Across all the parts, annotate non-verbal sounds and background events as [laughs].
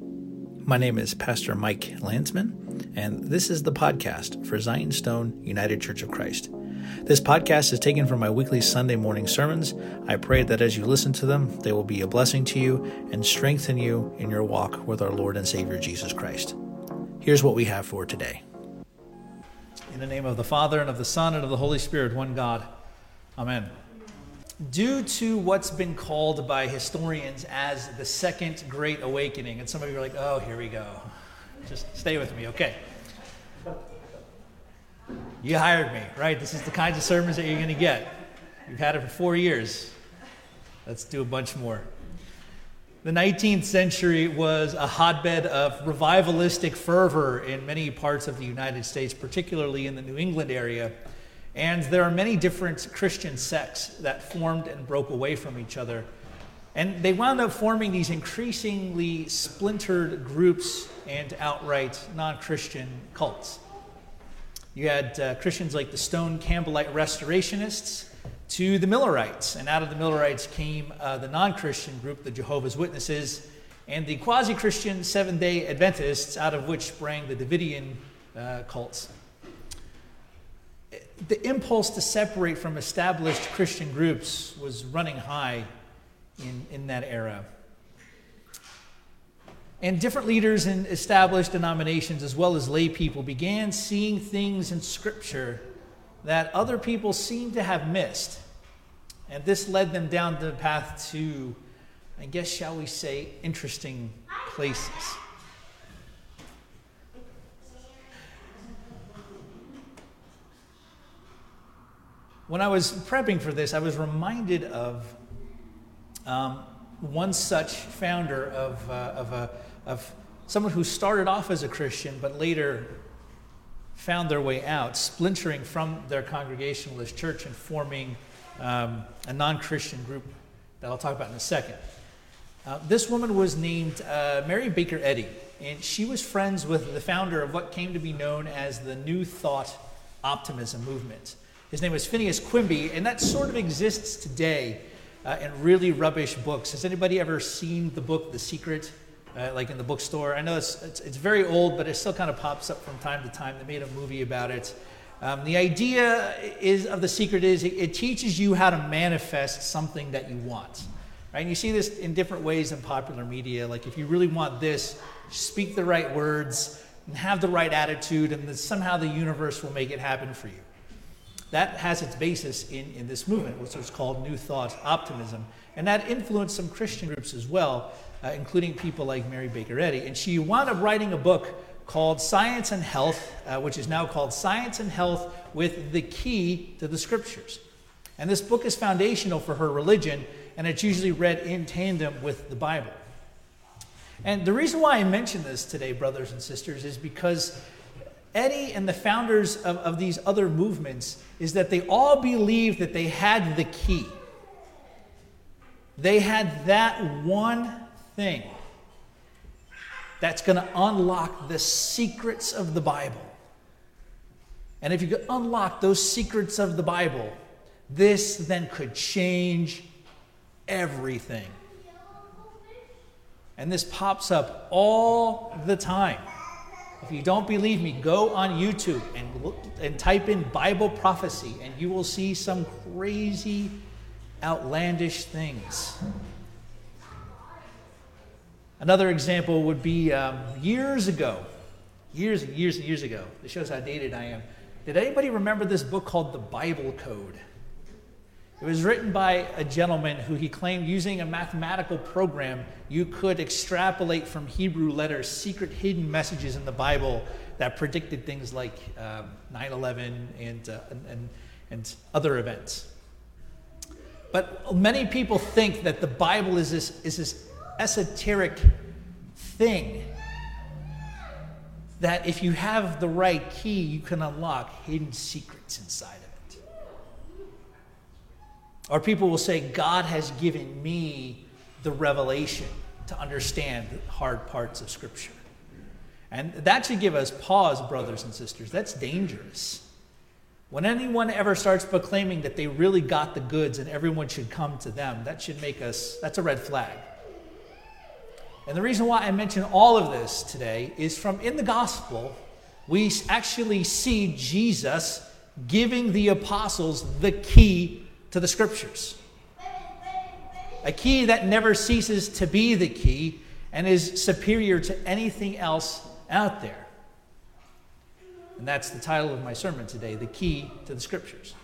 My name is Pastor Mike Landsman, and this is the podcast for Zion Stone United Church of Christ. This podcast is taken from my weekly Sunday morning sermons. I pray that as you listen to them, they will be a blessing to you and strengthen you in your walk with our Lord and Savior Jesus Christ. Here's what we have for today. In the name of the Father, and of the Son, and of the Holy Spirit, one God. Amen. Due to what's been called by historians as the Second Great Awakening, and some of you are like, oh, here we go. Just stay with me, okay? You hired me, right? This is the kinds of sermons that you're going to get. You've had it for four years. Let's do a bunch more. The 19th century was a hotbed of revivalistic fervor in many parts of the United States, particularly in the New England area. And there are many different Christian sects that formed and broke away from each other. And they wound up forming these increasingly splintered groups and outright non Christian cults. You had uh, Christians like the Stone Campbellite Restorationists to the Millerites. And out of the Millerites came uh, the non Christian group, the Jehovah's Witnesses, and the quasi Christian Seventh day Adventists, out of which sprang the Davidian uh, cults. The impulse to separate from established Christian groups was running high in, in that era. And different leaders in established denominations, as well as lay people, began seeing things in Scripture that other people seemed to have missed. And this led them down the path to, I guess, shall we say, interesting places. When I was prepping for this, I was reminded of um, one such founder of, uh, of a of someone who started off as a Christian but later found their way out, splintering from their Congregationalist church and forming um, a non Christian group that I'll talk about in a second. Uh, this woman was named uh, Mary Baker Eddy, and she was friends with the founder of what came to be known as the New Thought Optimism movement. His name was Phineas Quimby, and that sort of exists today uh, in really rubbish books. Has anybody ever seen the book The Secret? uh, like in the bookstore. I know it's, it's, it's, very old, but it still kind of pops up from time to time. They made a movie about it. Um, the idea is of the secret is it, it, teaches you how to manifest something that you want. Right? And you see this in different ways in popular media. Like if you really want this, speak the right words and have the right attitude, and somehow the universe will make it happen for you. That has its basis in, in this movement, which was called New Thought Optimism. And that influenced some Christian groups as well uh, including people like Mary Baker Eddy. And she wound up writing a book called Science and Health, uh, which is now called Science and Health with the Key to the Scriptures. And this book is foundational for her religion, and it's usually read in tandem with the Bible. And the reason why I mention this today, brothers and sisters, is because Eddy and the founders of, of these other movements is that they all believed that they had the key. They had that one thing that's going to unlock the secrets of the Bible. And if you could unlock those secrets of the Bible, this then could change everything. And this pops up all the time. If you don't believe me, go on YouTube and, and type in Bible prophecy, and you will see some crazy, outlandish things. Another example would be um, years ago, years and years and years ago. This shows how dated I am. Did anybody remember this book called The Bible Code? It was written by a gentleman who he claimed using a mathematical program, you could extrapolate from Hebrew letters secret hidden messages in the Bible that predicted things like um, 9 11 and, uh, and, and other events. But many people think that the Bible is this, is this esoteric thing that if you have the right key, you can unlock hidden secrets inside Or people will say, God has given me the revelation to understand the hard parts of Scripture. And that should give us pause, brothers and sisters. That's dangerous. When anyone ever starts proclaiming that they really got the goods and everyone should come to them, that should make us, that's a red flag. And the reason why I mention all of this today is from in the gospel, we actually see Jesus giving the apostles the key to the scriptures. A key that never ceases to be the key and is superior to anything else out there. And that's the title of my sermon today The Key to the Scriptures.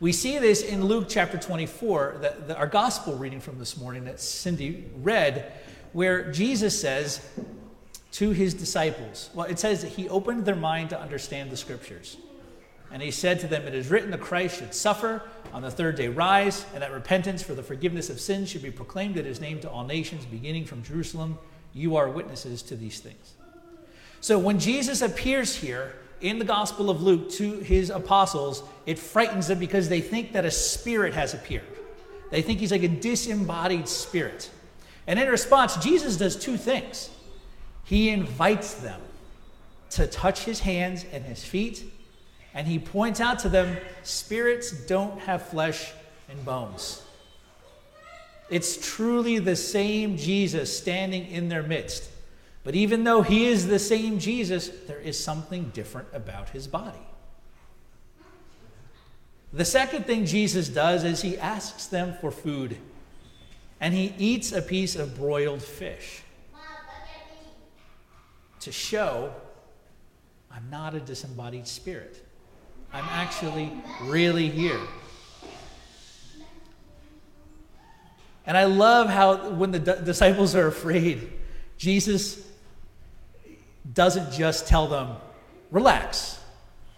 We see this in Luke chapter 24, the, the, our gospel reading from this morning that Cindy read, where Jesus says to his disciples, well, it says that he opened their mind to understand the scriptures. And he said to them, It is written the Christ should suffer, on the third day rise, and that repentance for the forgiveness of sins should be proclaimed in his name to all nations, beginning from Jerusalem. You are witnesses to these things. So when Jesus appears here in the Gospel of Luke to his apostles, it frightens them because they think that a spirit has appeared. They think he's like a disembodied spirit. And in response, Jesus does two things. He invites them to touch his hands and his feet, and he points out to them spirits don't have flesh and bones. It's truly the same Jesus standing in their midst. But even though he is the same Jesus, there is something different about his body. The second thing Jesus does is he asks them for food, and he eats a piece of broiled fish to show I'm not a disembodied spirit. I'm actually really here. And I love how when the d- disciples are afraid, Jesus doesn't just tell them, relax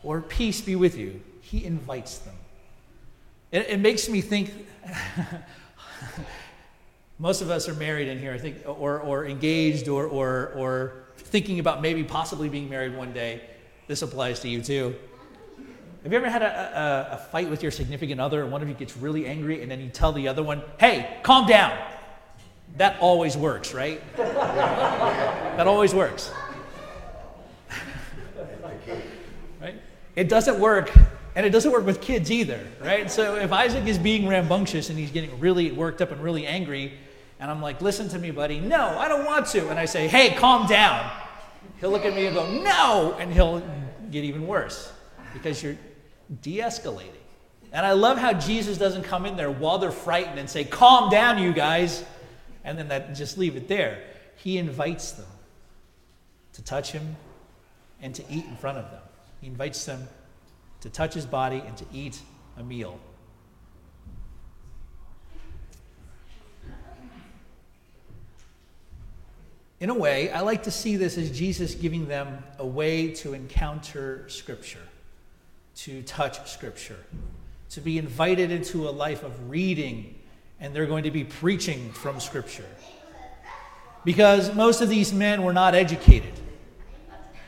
or peace be with you. He invites them. It, it makes me think [laughs] most of us are married in here, I think, or, or engaged or, or, or thinking about maybe possibly being married one day. This applies to you too. Have you ever had a, a, a, fight with your significant other and one of you gets really angry and then you tell the other one, hey, calm down? That always works, right? that always works. [laughs] right? It doesn't work, and it doesn't work with kids either, right? So if Isaac is being rambunctious and he's getting really worked up and really angry, and I'm like, listen to me, buddy, no, I don't want to. And I say, hey, calm down. He'll look at me and go, no, and he'll get even worse because you're de escalating. And I love how Jesus doesn't come in there while they're frightened and say, calm down, you guys, and then that, just leave it there. He invites them to touch him and to eat in front of them. He invites them to touch his body and to eat a meal. In a way, I like to see this as Jesus giving them a way to encounter Scripture, to touch Scripture, to be invited into a life of reading, and they're going to be preaching from Scripture. Because most of these men were not educated.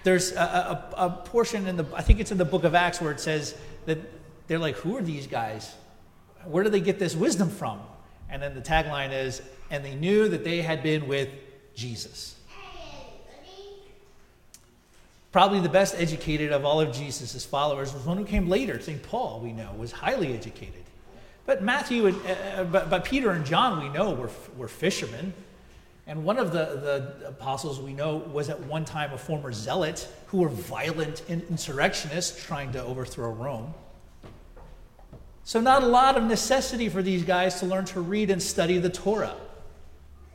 There's a, a, a, portion in the, I think it's in the book of Acts where it says that they're like, who are these guys? Where do they get this wisdom from? And then the tagline is, and they knew that they had been with Jesus. Probably the best educated of all of Jesus' followers was one who came later. St. Paul, we know, was highly educated. But Matthew and uh, uh but, but Peter and John, we know, were, were fishermen. And one of the, the apostles we know was at one time a former zealot who were violent insurrectionists trying to overthrow Rome. So, not a lot of necessity for these guys to learn to read and study the Torah.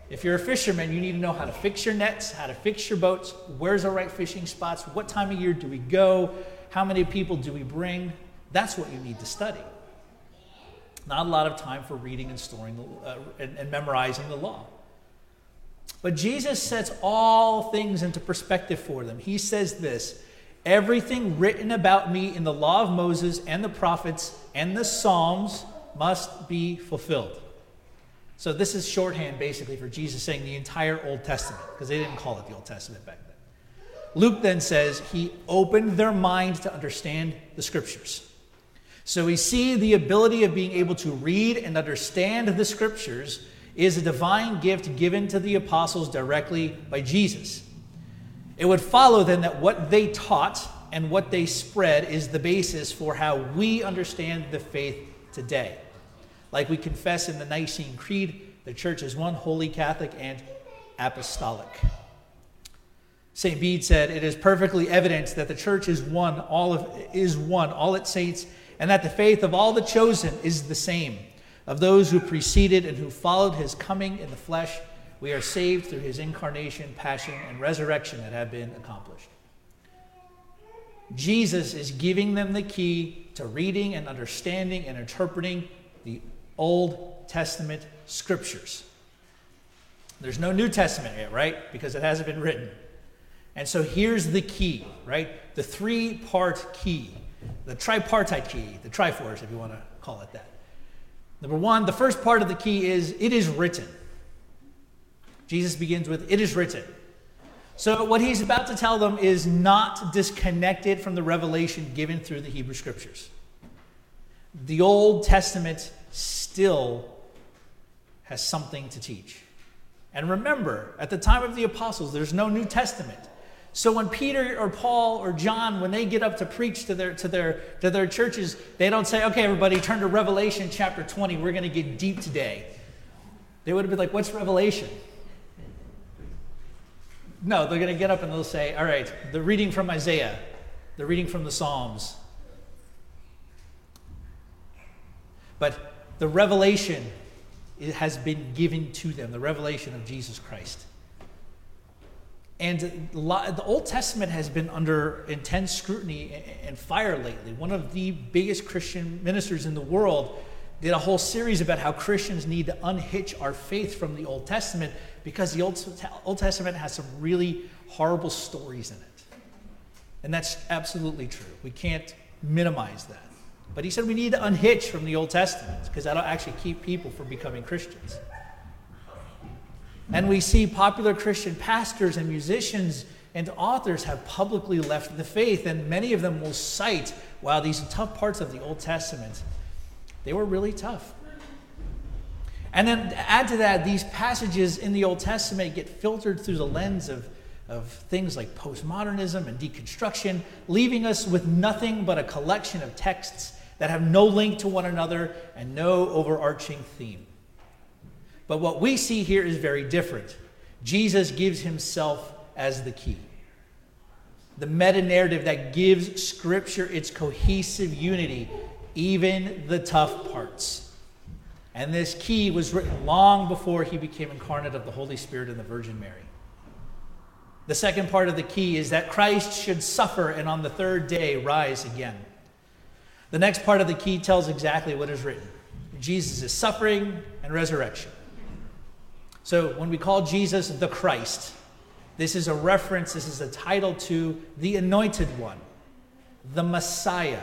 If you're a fisherman, you need to know how to fix your nets, how to fix your boats, where's the right fishing spots, what time of year do we go, how many people do we bring. That's what you need to study. Not a lot of time for reading and storing the, uh, and, and memorizing the law. But Jesus sets all things into perspective for them. He says this Everything written about me in the law of Moses and the prophets and the Psalms must be fulfilled. So, this is shorthand basically for Jesus saying the entire Old Testament, because they didn't call it the Old Testament back then. Luke then says he opened their mind to understand the scriptures. So, we see the ability of being able to read and understand the scriptures is a divine gift given to the apostles directly by Jesus. It would follow then that what they taught and what they spread is the basis for how we understand the faith today. Like we confess in the Nicene Creed, the church is one, holy, Catholic, and apostolic. St. Bede said, It is perfectly evident that the church is one, all of is one, all its saints, and that the faith of all the chosen is the same. Of those who preceded and who followed his coming in the flesh, we are saved through his incarnation, passion, and resurrection that have been accomplished. Jesus is giving them the key to reading and understanding and interpreting the Old Testament scriptures. There's no New Testament yet, right? Because it hasn't been written. And so here's the key, right? The three part key, the tripartite key, the triforce, if you want to call it that. Number one, the first part of the key is it is written. Jesus begins with, it is written. So, what he's about to tell them is not disconnected from the revelation given through the Hebrew Scriptures. The Old Testament still has something to teach. And remember, at the time of the apostles, there's no New Testament. So when Peter or Paul or John, when they get up to preach to their, to their, to their churches, they don't say, okay, everybody, turn to Revelation chapter 20. We're going to get deep today. They would have been like, what's Revelation? No, they're going to get up and they'll say, all right, the reading from Isaiah, the reading from the Psalms. But the revelation has been given to them, the revelation of Jesus Christ. And the Old Testament has been under intense scrutiny and fire lately. One of the biggest Christian ministers in the world did a whole series about how Christians need to unhitch our faith from the Old Testament because the Old, Testament has some really horrible stories in it. And that's absolutely true. We can't minimize that. But he said we need to unhitch from the Old Testament because that'll actually keep people from becoming Christians. And we see popular Christian pastors and musicians and authors have publicly left the faith, and many of them will cite, wow, these tough parts of the Old Testament, they were really tough. And then add to that, these passages in the Old Testament get filtered through the lens of, of things like postmodernism and deconstruction, leaving us with nothing but a collection of texts that have no link to one another and no overarching theme. But what we see here is very different. Jesus gives himself as the key. The meta narrative that gives Scripture its cohesive unity, even the tough parts. And this key was written long before he became incarnate of the Holy Spirit and the Virgin Mary. The second part of the key is that Christ should suffer and on the third day rise again. The next part of the key tells exactly what is written Jesus' is suffering and resurrection. So when we call Jesus the Christ, this is a reference, this is a title to the anointed one, the Messiah.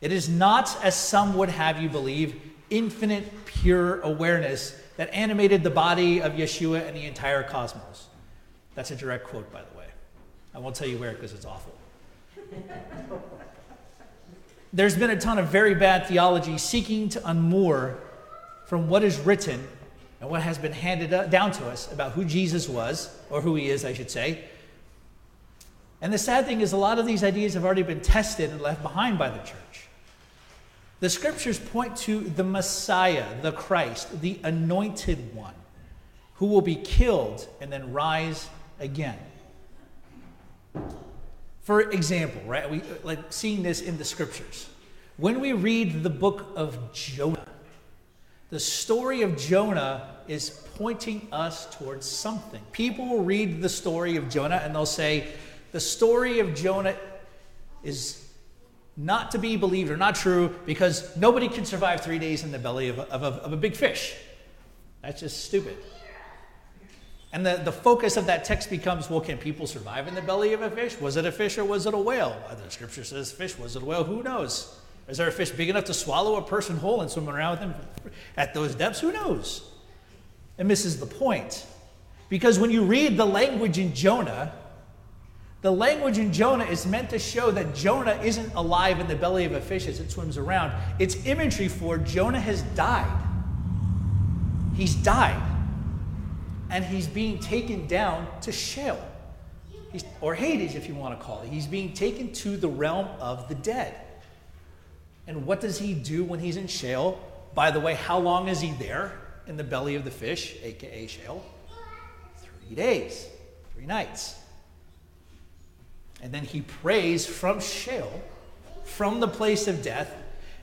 It is not, as some would have you believe, infinite pure awareness that animated the body of Yeshua and the entire cosmos. That's a direct quote, by the way. I won't tell you where because it's awful. There's been a ton of very bad theology seeking to unmoor from what is written and what has been handed down to us about who Jesus was, or who he is, I should say. And the sad thing is, a lot of these ideas have already been tested and left behind by the church. The scriptures point to the Messiah, the Christ, the anointed one, who will be killed and then rise again. For example, right, we like seeing this in the scriptures. When we read the book of Jonah, the story of Jonah is pointing us towards something. People will read the story of Jonah and they'll say, the story of Jonah is not to be believed or not true because nobody can survive three days in the belly of a, of a, of a big fish. That's just stupid. And the, the focus of that text becomes well, can people survive in the belly of a fish? Was it a fish or was it a whale? Uh, the scripture says fish. Was it a whale? Who knows? Is there a fish big enough to swallow a person whole and swim around with them at those depths? Who knows? It misses the point. Because when you read the language in Jonah, the language in Jonah is meant to show that Jonah isn't alive in the belly of a fish as it swims around. It's imagery for Jonah has died. He's died. And he's being taken down to Sheol, he's, or Hades, if you want to call it. He's being taken to the realm of the dead. And what does he do when he's in Sheol? By the way, how long is he there in the belly of the fish, aka Sheol? Three days, three nights. And then he prays from Sheol, from the place of death,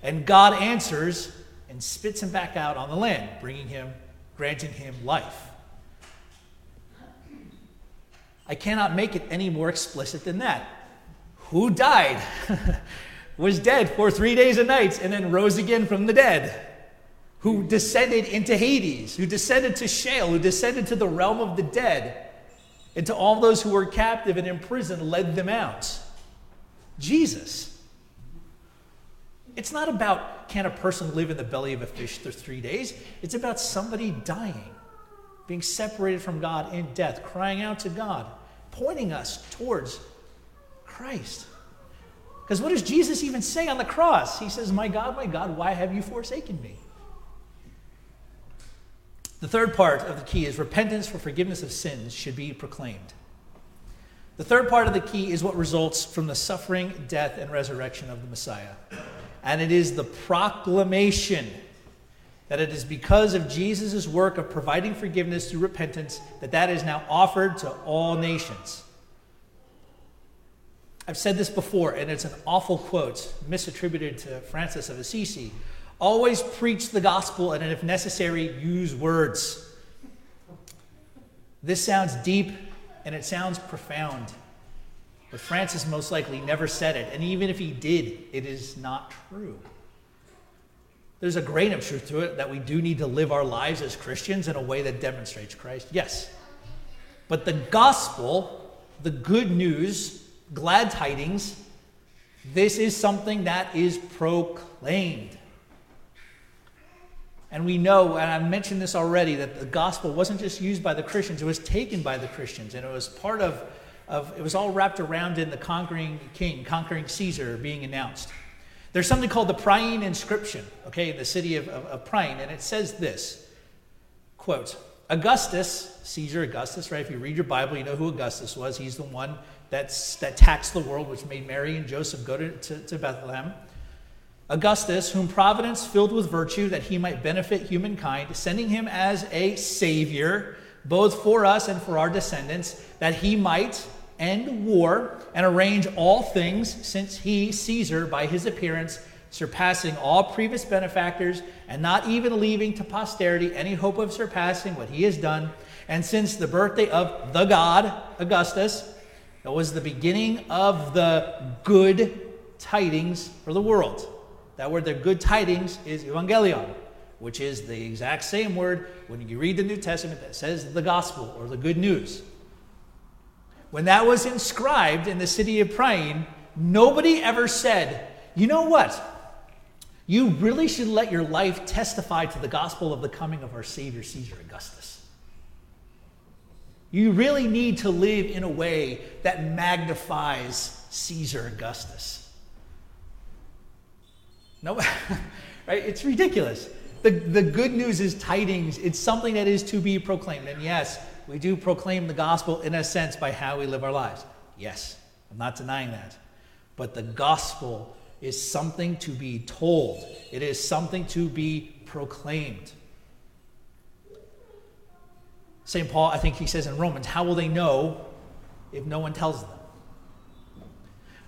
and God answers and spits him back out on the land, bringing him, granting him life. I cannot make it any more explicit than that. Who died, [laughs] was dead for three days and nights, and then rose again from the dead? Who descended into Hades, who descended to Sheol, who descended to the realm of the dead, and to all those who were captive and in prison, led them out? Jesus. It's not about can a person live in the belly of a fish for three days, it's about somebody dying being separated from God in death, crying out to God, pointing us towards Christ. Because what does Jesus even say on the cross? He says, My God, my God, why have you forsaken me? The third part of the key is repentance for forgiveness of sins should be proclaimed. The third part of the key is what results from the suffering, death, and resurrection of the Messiah. And it is the proclamation that it is because of Jesus' work of providing forgiveness through repentance that that is now offered to all nations. I've said this before, and it's an awful quote, misattributed to Francis of Assisi. Always preach the gospel, and if necessary, use words. This sounds deep and it sounds profound. But Francis most likely never said it, and even if he did, it is not true. There's a grain of truth to it that we do need to live our lives as Christians in a way that demonstrates Christ. Yes. But the gospel, the good news, glad tidings, this is something that is proclaimed. And we know, and I've mentioned this already, that the gospel wasn't just used by the Christians, it was taken by the Christians. And it was part of, of it was all wrapped around in the conquering king, conquering Caesar being announced. There's something called the Priene inscription, okay, in the city of, of, of and it says this quote, Augustus, Caesar Augustus, right? If you read your Bible, you know who Augustus was. He's the one that's, that taxed the world, which made Mary and Joseph go to, to, to Bethlehem. Augustus, whom providence filled with virtue that he might benefit humankind, sending him as a savior, both for us and for our descendants, that he might end war and arrange all things, since he, Caesar, by his appearance, surpassing all previous benefactors, and not even leaving to posterity any hope of surpassing what he has done, and since the birthday of the God, Augustus, it was the beginning of the good tidings for the world. That word, the good tidings, is evangelion, which is the exact same word when you read the New Testament that says the gospel or the good news. When that was inscribed in the city of Priene, nobody ever said, you know what? You really should let your life testify to the gospel of the coming of our Savior, Caesar Augustus. You really need to live in a way that magnifies Caesar Augustus. No, [laughs] right? It's ridiculous. The, the good news is tidings. It's something that is to be proclaimed. And yes, we do proclaim the gospel in a sense by how we live our lives. Yes, I'm not denying that. But the gospel is something to be told, it is something to be proclaimed. St. Paul, I think he says in Romans, how will they know if no one tells them?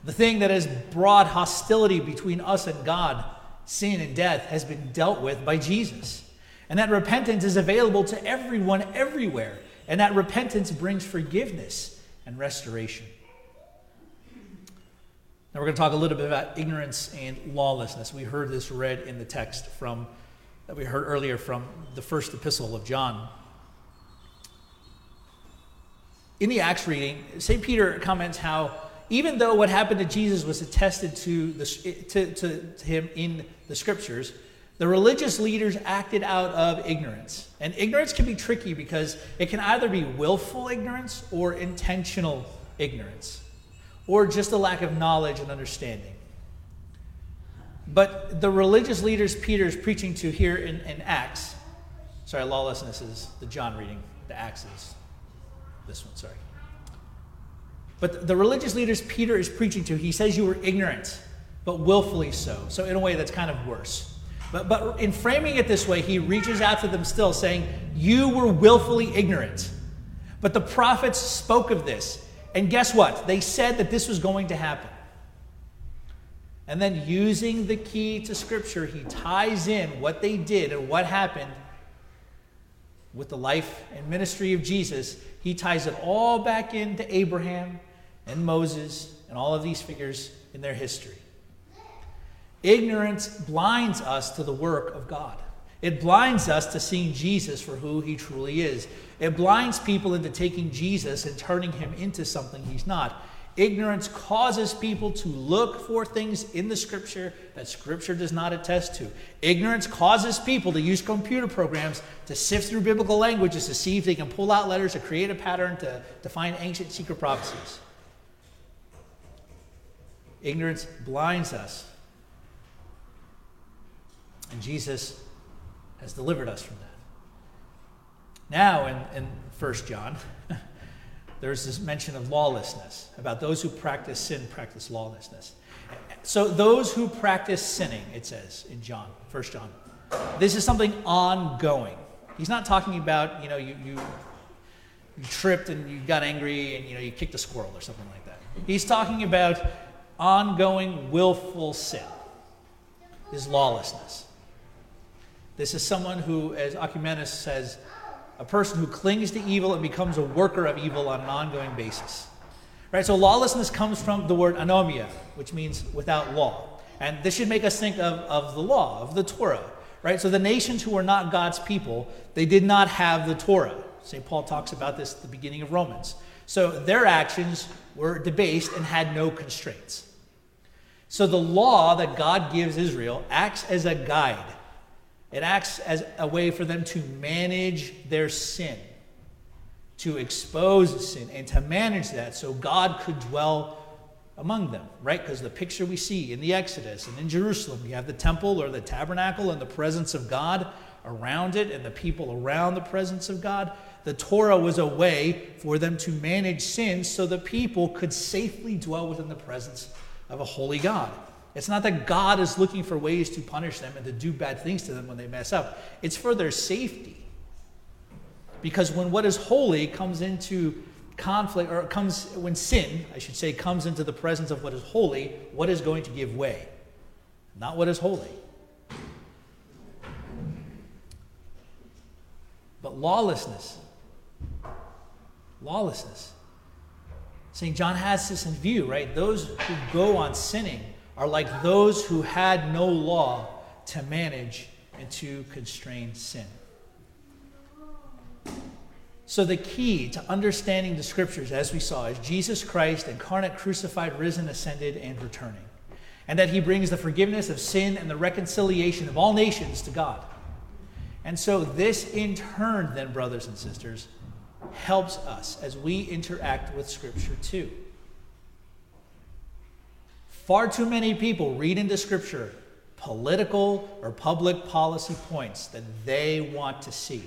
The thing that has brought hostility between us and God, sin and death, has been dealt with by Jesus. And that repentance is available to everyone everywhere. And that repentance brings forgiveness and restoration. Now, we're going to talk a little bit about ignorance and lawlessness. We heard this read in the text from that we heard earlier from the first epistle of John. In the Acts reading, St. Peter comments how even though what happened to Jesus was attested to, the, to, to, to him in the scriptures, the religious leaders acted out of ignorance. And ignorance can be tricky because it can either be willful ignorance or intentional ignorance, or just a lack of knowledge and understanding. But the religious leaders Peter is preaching to here in, in Acts, sorry, lawlessness is the John reading, the Acts is this one, sorry. But the religious leaders Peter is preaching to, he says you were ignorant, but willfully so. So, in a way, that's kind of worse. But, but in framing it this way, he reaches out to them still, saying, You were willfully ignorant. But the prophets spoke of this. And guess what? They said that this was going to happen. And then, using the key to Scripture, he ties in what they did and what happened with the life and ministry of Jesus. He ties it all back into Abraham and Moses and all of these figures in their history. Ignorance blinds us to the work of God. It blinds us to seeing Jesus for who he truly is. It blinds people into taking Jesus and turning him into something he's not. Ignorance causes people to look for things in the scripture that scripture does not attest to. Ignorance causes people to use computer programs to sift through biblical languages to see if they can pull out letters to create a pattern to, to find ancient secret prophecies. Ignorance blinds us. And Jesus has delivered us from that. Now, in, in 1 John, [laughs] there's this mention of lawlessness, about those who practice sin practice lawlessness. So, those who practice sinning, it says in John, 1 John, this is something ongoing. He's not talking about, you know, you, you, you tripped and you got angry and, you know, you kicked a squirrel or something like that. He's talking about ongoing willful sin, is lawlessness. This is someone who, as Oecumenius says, a person who clings to evil and becomes a worker of evil on an ongoing basis. Right? So lawlessness comes from the word anomia, which means without law. And this should make us think of, of the law, of the Torah. Right? So the nations who were not God's people, they did not have the Torah. St. Paul talks about this at the beginning of Romans. So their actions were debased and had no constraints. So the law that God gives Israel acts as a guide it acts as a way for them to manage their sin, to expose sin, and to manage that so God could dwell among them, right? Because the picture we see in the Exodus and in Jerusalem, you have the temple or the tabernacle and the presence of God around it and the people around the presence of God. The Torah was a way for them to manage sin so the people could safely dwell within the presence of a holy God. It's not that God is looking for ways to punish them and to do bad things to them when they mess up, it's for their safety. Because when what is holy comes into conflict, or comes, when sin, I should say, comes into the presence of what is holy, what is going to give way? Not what is holy. But lawlessness. Lawlessness. St. John has this in view, right? Those who go on sinning are like those who had no law to manage and to constrain sin. So, the key to understanding the scriptures, as we saw, is Jesus Christ, incarnate, crucified, risen, ascended, and returning. And that he brings the forgiveness of sin and the reconciliation of all nations to God. And so, this in turn, then, brothers and sisters, helps us as we interact with scripture too. Far too many people read into Scripture political or public policy points that they want to see.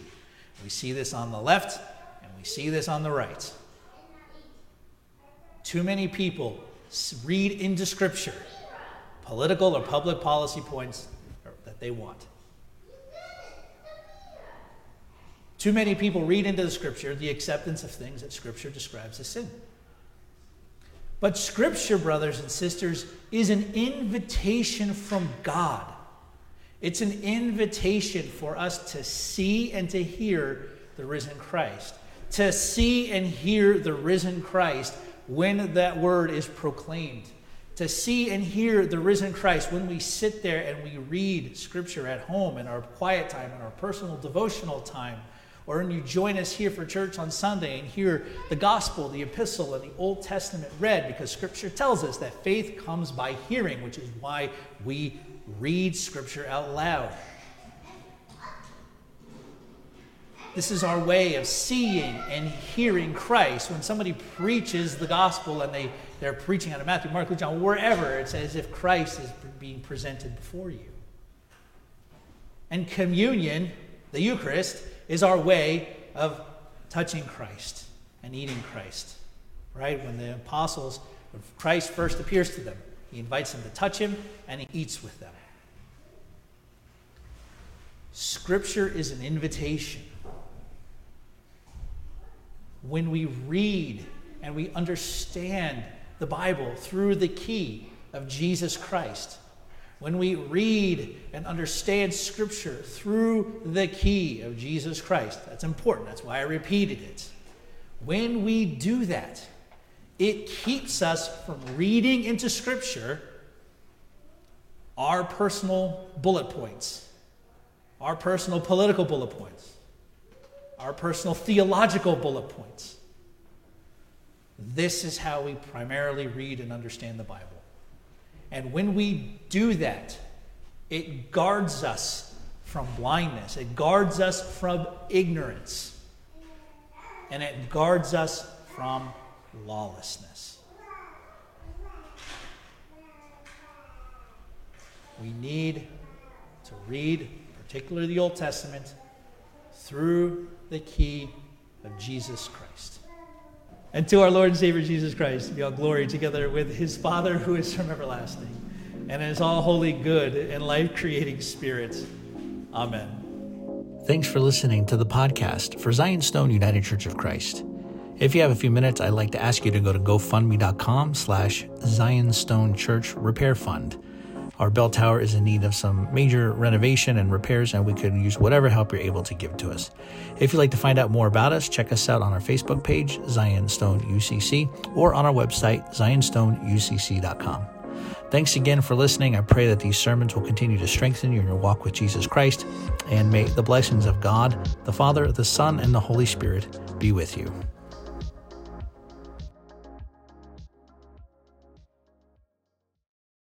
We see this on the left and we see this on the right. Too many people read into Scripture political or public policy points that they want. Too many people read into the Scripture the acceptance of things that Scripture describes as sin. But Scripture, brothers and sisters, is an invitation from God. It's an invitation for us to see and to hear the risen Christ. To see and hear the risen Christ when that word is proclaimed. To see and hear the risen Christ when we sit there and we read Scripture at home in our quiet time, in our personal devotional time or when you join us here for church on Sunday and hear the gospel, the epistle, and the Old Testament read, because Scripture tells us that faith comes by hearing, which is why we read Scripture out loud. This is our way of seeing and hearing Christ. When somebody preaches the gospel and they, they're preaching out of Matthew, Mark, Luke, John, wherever, it's as if Christ is being presented before you. And communion, the Eucharist, is our way of touching Christ and eating Christ. Right? When the apostles, when Christ first appears to them, he invites them to touch him and he eats with them. Scripture is an invitation. when we read and we understand the Bible through the key of Jesus Christ, when we read and understand Scripture through the key of Jesus Christ, that's important. That's why I repeated it. When we do that, it keeps us from reading into Scripture our personal bullet points, our personal political bullet points, our personal theological bullet points. This is how we primarily read and understand the Bible. And when we do that, it guards us from blindness, it guards us from ignorance, and it guards us from lawlessness. We need to read, particularly the Old Testament, through the key of Jesus Christ. And to our Lord and Savior Jesus Christ be all glory together with his Father who is from everlasting, and is all holy, good, and life creating Spirit. Amen. Thanks for listening to the podcast for Zion Stone United Church of Christ. If you have a few minutes, I'd like to ask you to go to gofundme.com slash Zion Stone Church Repair Fund. Our bell tower is in need of some major renovation and repairs, and we could use whatever help you're able to give to us. If you'd like to find out more about us, check us out on our Facebook page, Zion Stone UCC, or on our website, zionstoneucc.com. Thanks again for listening. I pray that these sermons will continue to strengthen you in your walk with Jesus Christ, and may the blessings of God, the Father, the Son, and the Holy Spirit be with you.